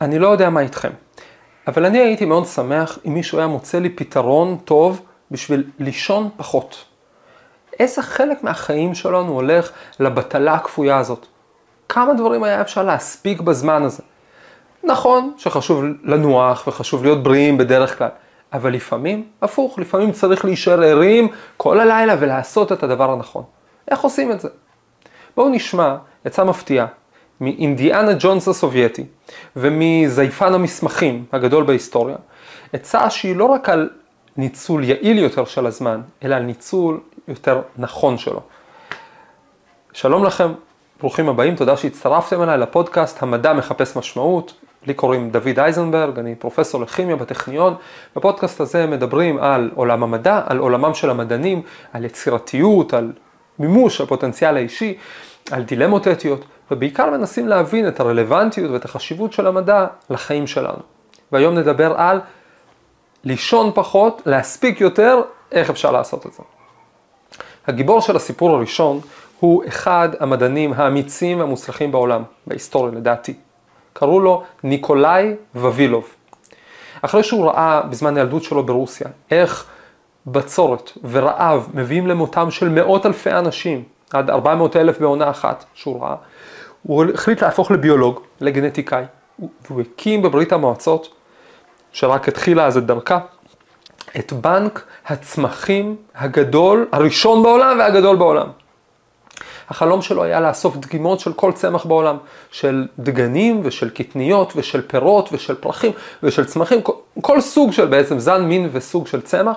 אני לא יודע מה איתכם, אבל אני הייתי מאוד שמח אם מישהו היה מוצא לי פתרון טוב בשביל לישון פחות. איזה חלק מהחיים שלנו הולך לבטלה הכפויה הזאת? כמה דברים היה אפשר להספיק בזמן הזה? נכון שחשוב לנוח וחשוב להיות בריאים בדרך כלל, אבל לפעמים, הפוך, לפעמים צריך להישאר ערים כל הלילה ולעשות את הדבר הנכון. איך עושים את זה? בואו נשמע עצה מפתיעה מאינדיאנה ג'ונס הסובייטי ומזייפן המסמכים הגדול בהיסטוריה, עצה שהיא לא רק על ניצול יעיל יותר של הזמן, אלא על ניצול יותר נכון שלו. שלום לכם, ברוכים הבאים, תודה שהצטרפתם אליי לפודקאסט המדע מחפש משמעות. לי קוראים דוד אייזנברג, אני פרופסור לכימיה בטכניון. בפודקאסט הזה מדברים על עולם המדע, על עולמם של המדענים, על יצירתיות, על מימוש הפוטנציאל האישי, על דילמות אתיות, ובעיקר מנסים להבין את הרלוונטיות ואת החשיבות של המדע לחיים שלנו. והיום נדבר על לישון פחות, להספיק יותר, איך אפשר לעשות את זה. הגיבור של הסיפור הראשון הוא אחד המדענים האמיצים והמוצלחים בעולם, בהיסטוריה לדעתי. קראו לו ניקולאי ווילוב. אחרי שהוא ראה בזמן הילדות שלו ברוסיה, איך בצורת ורעב מביאים למותם של מאות אלפי אנשים, עד 400 אלף בעונה אחת שהוא ראה, הוא החליט להפוך לביולוג, לגנטיקאי, והוא הקים בברית המועצות, שרק התחילה אז את דרכה, את בנק הצמחים הגדול, הראשון בעולם והגדול בעולם. החלום שלו היה לאסוף דגימות של כל צמח בעולם, של דגנים ושל קטניות ושל פירות ושל פרחים ושל צמחים, כל, כל סוג של בעצם זן, מין וסוג של צמח.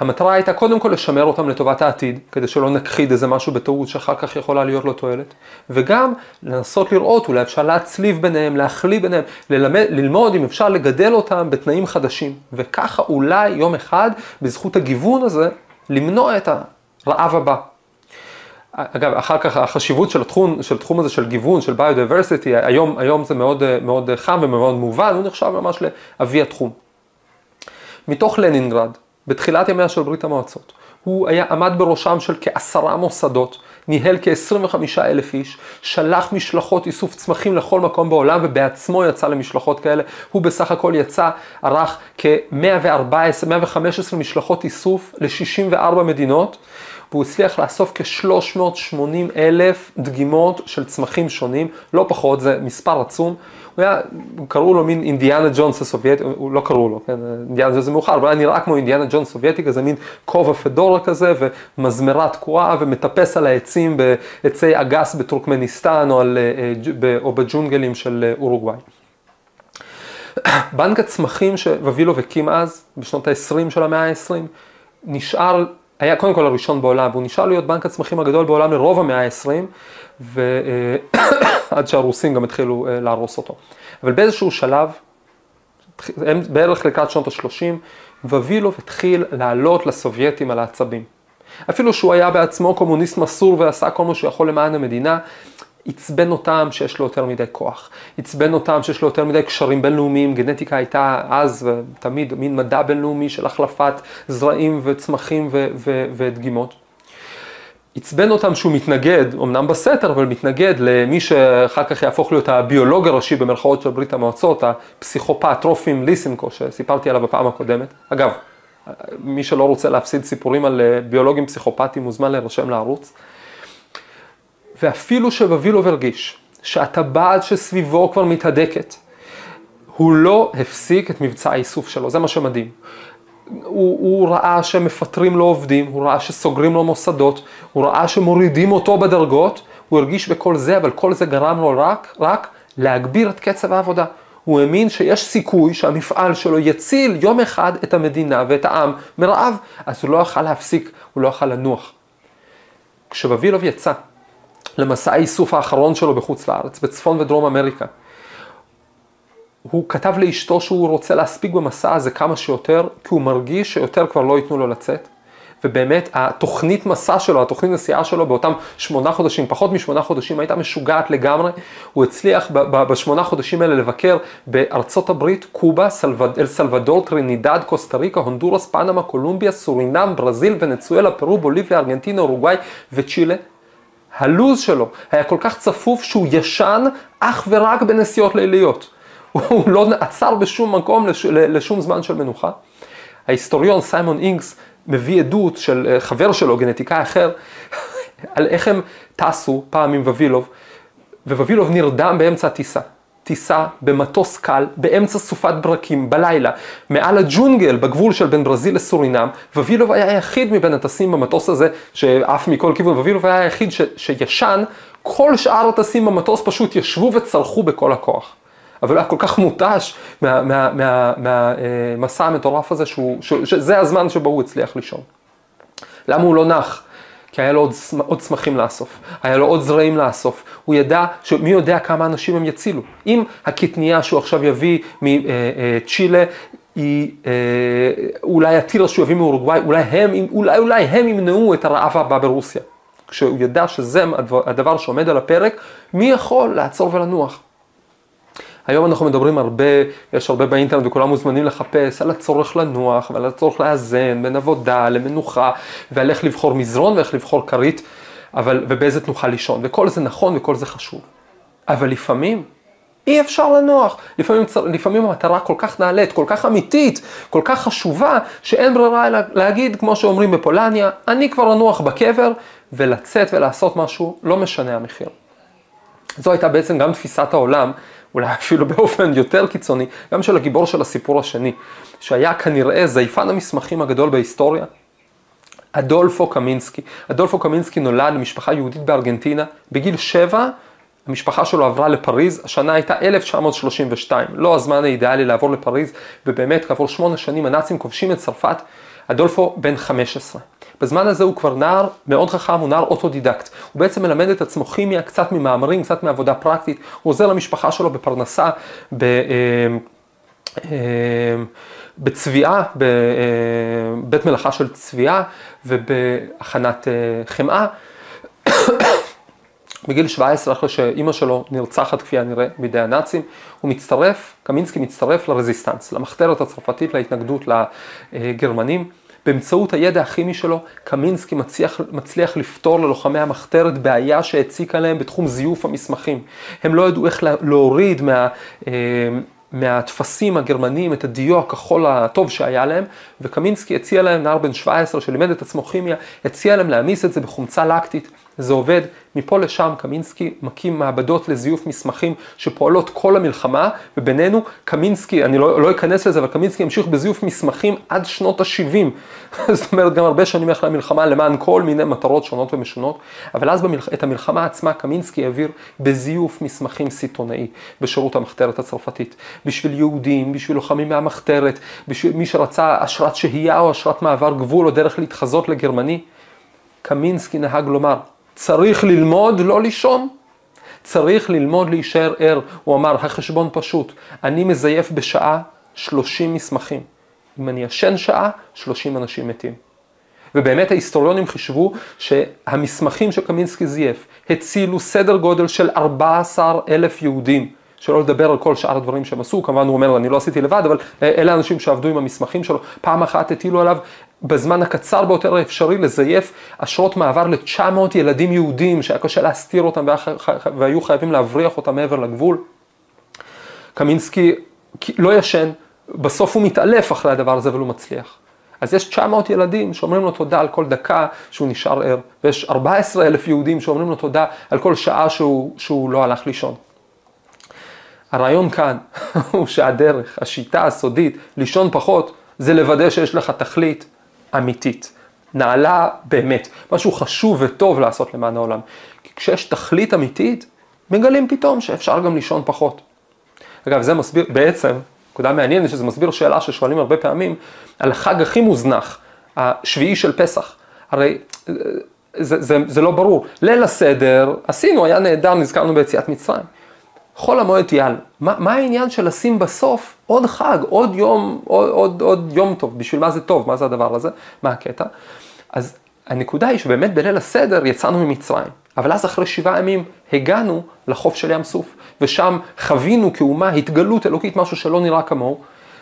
המטרה הייתה קודם כל לשמר אותם לטובת העתיד, כדי שלא נכחיד איזה משהו בטעות שאחר כך יכולה להיות לו תועלת, וגם לנסות לראות, אולי אפשר להצליב ביניהם, להחליא ביניהם, ללמד, ללמוד אם אפשר לגדל אותם בתנאים חדשים, וככה אולי יום אחד, בזכות הגיוון הזה, למנוע את הרעב הבא. אגב, אחר כך החשיבות של התחום, של התחום הזה של גיוון, של ביודיברסיטי, היום, היום זה מאוד, מאוד חם ומאוד מובן, הוא נחשב ממש לאבי התחום. מתוך לנינגרד, בתחילת ימיה של ברית המועצות, הוא היה, עמד בראשם של כעשרה מוסדות, ניהל כ-25 אלף איש, שלח משלחות איסוף צמחים לכל מקום בעולם ובעצמו יצא למשלחות כאלה. הוא בסך הכל יצא, ערך כ-114, 115 משלחות איסוף ל-64 מדינות. והוא הצליח לאסוף כ-380 אלף דגימות של צמחים שונים, לא פחות, זה מספר עצום. הוא היה, קראו לו מין אינדיאנה ג'ונס הסובייטי, הוא לא קראו לו, כן, אינדיאנה ג'ונס זה מאוחר, אבל היה נראה כמו אינדיאנה ג'ונס סובייטי, כזה מין כובע פדורה כזה, ומזמרה תקועה, ומטפס על העצים בעצי אגס בטורקמניסטן, או, על, אה, או בג'ונגלים של אה, אורוגוואי. בנק הצמחים שווילוב הקים אז, בשנות ה-20 של המאה ה-20, נשאר היה קודם כל הראשון בעולם, והוא נשאר להיות בנק הצמחים הגדול בעולם לרוב המאה ה-20, ועד שהרוסים גם התחילו אה, להרוס אותו. אבל באיזשהו שלב, בערך לקראת שנות ה-30, ווילוב התחיל לעלות לסובייטים על העצבים. אפילו שהוא היה בעצמו קומוניסט מסור ועשה כל מה שהוא יכול למען המדינה, עצבן אותם שיש לו יותר מדי כוח, עצבן אותם שיש לו יותר מדי קשרים בינלאומיים, גנטיקה הייתה אז ותמיד מין מדע בינלאומי של החלפת זרעים וצמחים ו- ו- ודגימות. עצבן אותם שהוא מתנגד, אמנם בסתר, אבל מתנגד למי שאחר כך יהפוך להיות הביולוג הראשי במרכאות של ברית המועצות, הפסיכופת רופים ליסנקו שסיפרתי עליו בפעם הקודמת. אגב, מי שלא רוצה להפסיד סיפורים על ביולוגים פסיכופטיים מוזמן להירשם לערוץ. ואפילו שבווילוב הרגיש שהטבעת שסביבו כבר מתהדקת, הוא לא הפסיק את מבצע האיסוף שלו, זה מה שמדהים. הוא, הוא ראה שמפטרים לו עובדים, הוא ראה שסוגרים לו מוסדות, הוא ראה שמורידים אותו בדרגות, הוא הרגיש בכל זה, אבל כל זה גרם לו רק, רק להגביר את קצב העבודה. הוא האמין שיש סיכוי שהמפעל שלו יציל יום אחד את המדינה ואת העם מרעב, אז הוא לא יכל להפסיק, הוא לא יכל לנוח. כשבבילוב יצא למסע האיסוף האחרון שלו בחוץ לארץ, בצפון ודרום אמריקה. הוא כתב לאשתו שהוא רוצה להספיק במסע הזה כמה שיותר, כי הוא מרגיש שיותר כבר לא ייתנו לו לצאת. ובאמת התוכנית מסע שלו, התוכנית נסיעה שלו באותם שמונה חודשים, פחות משמונה חודשים, הייתה משוגעת לגמרי. הוא הצליח בשמונה חודשים האלה לבקר בארצות הברית, קובה, סלבד, אל סלבדור, טרינידד, קוסטה ריקה, הונדורס, פנמה, קולומביה, סורינם, ברזיל, ונצואלה, פרו, בוליביה, ארגנטינה, אורוגוואי וצ'ילה. הלו"ז שלו היה כל כך צפוף שהוא ישן אך ורק בנסיעות ליליות. הוא לא עצר בשום מקום לשום זמן של מנוחה. ההיסטוריון סיימון אינגס מביא עדות של אה, חבר שלו, גנטיקאי אחר, על איך הם טסו פעם עם ווילוב, וווילוב נרדם באמצע הטיסה. טיסה במטוס קל, באמצע סופת ברקים, בלילה, מעל הג'ונגל בגבול של בין ברזיל לסורינם, ווילוב היה היחיד מבין הטסים במטוס הזה, שעף מכל כיוון, ווילוב היה היחיד ש, שישן, כל שאר הטסים במטוס פשוט ישבו וצרחו בכל הכוח. אבל הוא היה כל כך מותש מהמסע מה, מה, מה, מה, המטורף הזה, שהוא, ש, שזה הזמן שבו הוא הצליח לישון. למה הוא לא נח? כי היה לו עוד, עוד צמחים לאסוף, היה לו עוד זרעים לאסוף. הוא ידע, מי יודע כמה אנשים הם יצילו. אם הקטנייה שהוא עכשיו יביא מצ'ילה, אה, אה, היא, אה, אולי הטירה שהוא יביא מאורוגוואי, אולי הם, אולי, אולי הם ימנעו את הרעב הבא ברוסיה. כשהוא ידע שזה הדבר שעומד על הפרק, מי יכול לעצור ולנוח? היום אנחנו מדברים הרבה, יש הרבה באינטרנט וכולם מוזמנים לחפש על הצורך לנוח ועל הצורך לאזן בין עבודה למנוחה ועל איך לבחור מזרון ואיך לבחור כרית אבל, ובאיזה תנוחה לישון וכל זה נכון וכל זה חשוב. אבל לפעמים אי אפשר לנוח. לפעמים, לפעמים המטרה כל כך נעלית, כל כך אמיתית, כל כך חשובה, שאין ברירה אלא להגיד, כמו שאומרים בפולניה, אני כבר אנוח בקבר, ולצאת ולעשות משהו, לא משנה המחיר. זו הייתה בעצם גם תפיסת העולם אולי אפילו באופן יותר קיצוני, גם של הגיבור של הסיפור השני, שהיה כנראה זייפן המסמכים הגדול בהיסטוריה, אדולפו קמינסקי. אדולפו קמינסקי נולד למשפחה יהודית בארגנטינה, בגיל שבע המשפחה שלו עברה לפריז, השנה הייתה 1932, לא הזמן האידיאלי לעבור לפריז, ובאמת כעבור שמונה שנים הנאצים כובשים את צרפת, אדולפו בן 15. בזמן הזה הוא כבר נער מאוד חכם, הוא נער אוטודידקט. הוא בעצם מלמד את עצמו כימיה, קצת ממאמרים, קצת מעבודה פרקטית, הוא עוזר למשפחה שלו בפרנסה, ב... אה, אה, בצביעה, בבית אה, מלאכה של צביעה ובהכנת חמאה. בגיל 17, אחרי שאימא שלו נרצחת כפי הנראה בידי הנאצים, הוא מצטרף, קמינסקי מצטרף לרזיסטנס, למחתרת הצרפתית, להתנגדות לגרמנים. באמצעות הידע הכימי שלו, קמינסקי מצליח, מצליח לפתור ללוחמי המחתרת בעיה שהציקה להם בתחום זיוף המסמכים. הם לא ידעו איך להוריד מה... אה, מהטפסים הגרמניים את הדיו הכחול הטוב שהיה להם, וקמינסקי הציע להם, נער בן 17 שלימד את עצמו כימיה, הציע להם להעמיס את זה בחומצה לקטית. זה עובד. מפה לשם קמינסקי מקים מעבדות לזיוף מסמכים שפועלות כל המלחמה, ובינינו קמינסקי, אני לא, לא אכנס לזה, אבל קמינסקי המשיך בזיוף מסמכים עד שנות ה-70. זאת אומרת, גם הרבה שנים אחרי המלחמה למען כל מיני מטרות שונות ומשונות, אבל אז במלח... את המלחמה עצמה קמינסקי העביר בזיוף מסמכים סיטונאי בשירות המחתרת הצרפתית. בשביל יהודים, בשביל לוחמים מהמחתרת, בשביל מי שרצה אשרת שהייה או אשרת מעבר גבול או דרך להתחזות לגרמני. קמינסקי נהג לומר, צריך ללמוד לא לישון. צריך ללמוד להישאר ער. הוא אמר, החשבון פשוט, אני מזייף בשעה 30 מסמכים. אם אני ישן שעה, 30 אנשים מתים. ובאמת ההיסטוריונים חישבו שהמסמכים שקמינסקי זייף הצילו סדר גודל של 14 אלף יהודים. שלא לדבר על כל שאר הדברים שהם עשו, כמובן הוא אומר, אני לא עשיתי לבד, אבל אלה האנשים שעבדו עם המסמכים שלו. פעם אחת הטילו עליו בזמן הקצר ביותר האפשרי לזייף אשרות מעבר ל-900 ילדים יהודים שהיה קשה להסתיר אותם והיו חייבים להבריח אותם מעבר לגבול. קמינסקי לא ישן, בסוף הוא מתעלף אחרי הדבר הזה אבל הוא מצליח. אז יש 900 ילדים שאומרים לו תודה על כל דקה שהוא נשאר ער, ויש 14 אלף יהודים שאומרים לו תודה על כל שעה שהוא, שהוא לא הלך לישון. הרעיון כאן הוא שהדרך, השיטה הסודית, לישון פחות, זה לוודא שיש לך תכלית אמיתית. נעלה באמת, משהו חשוב וטוב לעשות למען העולם. כי כשיש תכלית אמיתית, מגלים פתאום שאפשר גם לישון פחות. אגב, זה מסביר, בעצם, נקודה מעניינת שזה מסביר שאלה ששואלים הרבה פעמים, על החג הכי מוזנח, השביעי של פסח. הרי זה, זה, זה לא ברור. ליל הסדר, עשינו, היה נהדר, נזכרנו ביציאת מצרים. חול המועד תיעל. מה, מה העניין של לשים בסוף עוד חג, עוד יום, עוד, עוד, עוד יום טוב? בשביל מה זה טוב? מה זה הדבר הזה? מה הקטע? אז הנקודה היא שבאמת בליל הסדר יצאנו ממצרים, אבל אז אחרי שבעה ימים הגענו לחוף של ים סוף, ושם חווינו כאומה התגלות אלוקית, משהו שלא נראה כמוהו.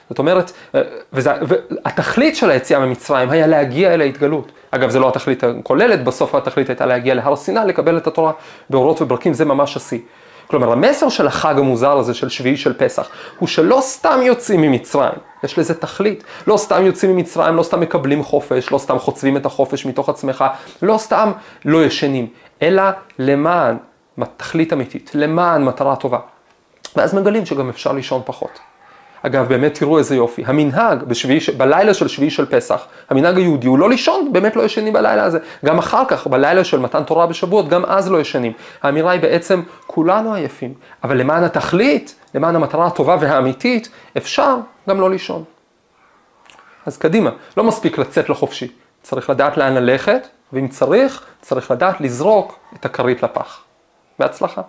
זאת אומרת, אה, וזה, והתכלית של היציאה ממצרים היה להגיע אל ההתגלות. אגב, זו לא התכלית הכוללת, בסוף התכלית הייתה להגיע להר סיני, לקבל את התורה באורות וברקים, זה ממש השיא. כלומר, המסר של החג המוזר הזה של שביעי של פסח, הוא שלא סתם יוצאים ממצרים, יש לזה תכלית. לא סתם יוצאים ממצרים, לא סתם מקבלים חופש, לא סתם חוצבים את החופש מתוך עצמך, לא סתם לא ישנים, אלא למען תכלית אמיתית, למען מטרה טובה. ואז מגלים שגם אפשר לישון פחות. אגב, באמת תראו איזה יופי, המנהג בשביעי, בלילה של שביעי של פסח, המנהג היהודי הוא לא לישון, באמת לא ישנים בלילה הזה. גם אחר כך, בלילה של מתן תורה בשבועות, גם אז לא ישנים. האמירה היא בעצם, כולנו עייפים, אבל למען התכלית, למען המטרה הטובה והאמיתית, אפשר גם לא לישון. אז קדימה, לא מספיק לצאת לחופשי, צריך לדעת לאן ללכת, ואם צריך, צריך לדעת לזרוק את הכרית לפח. בהצלחה.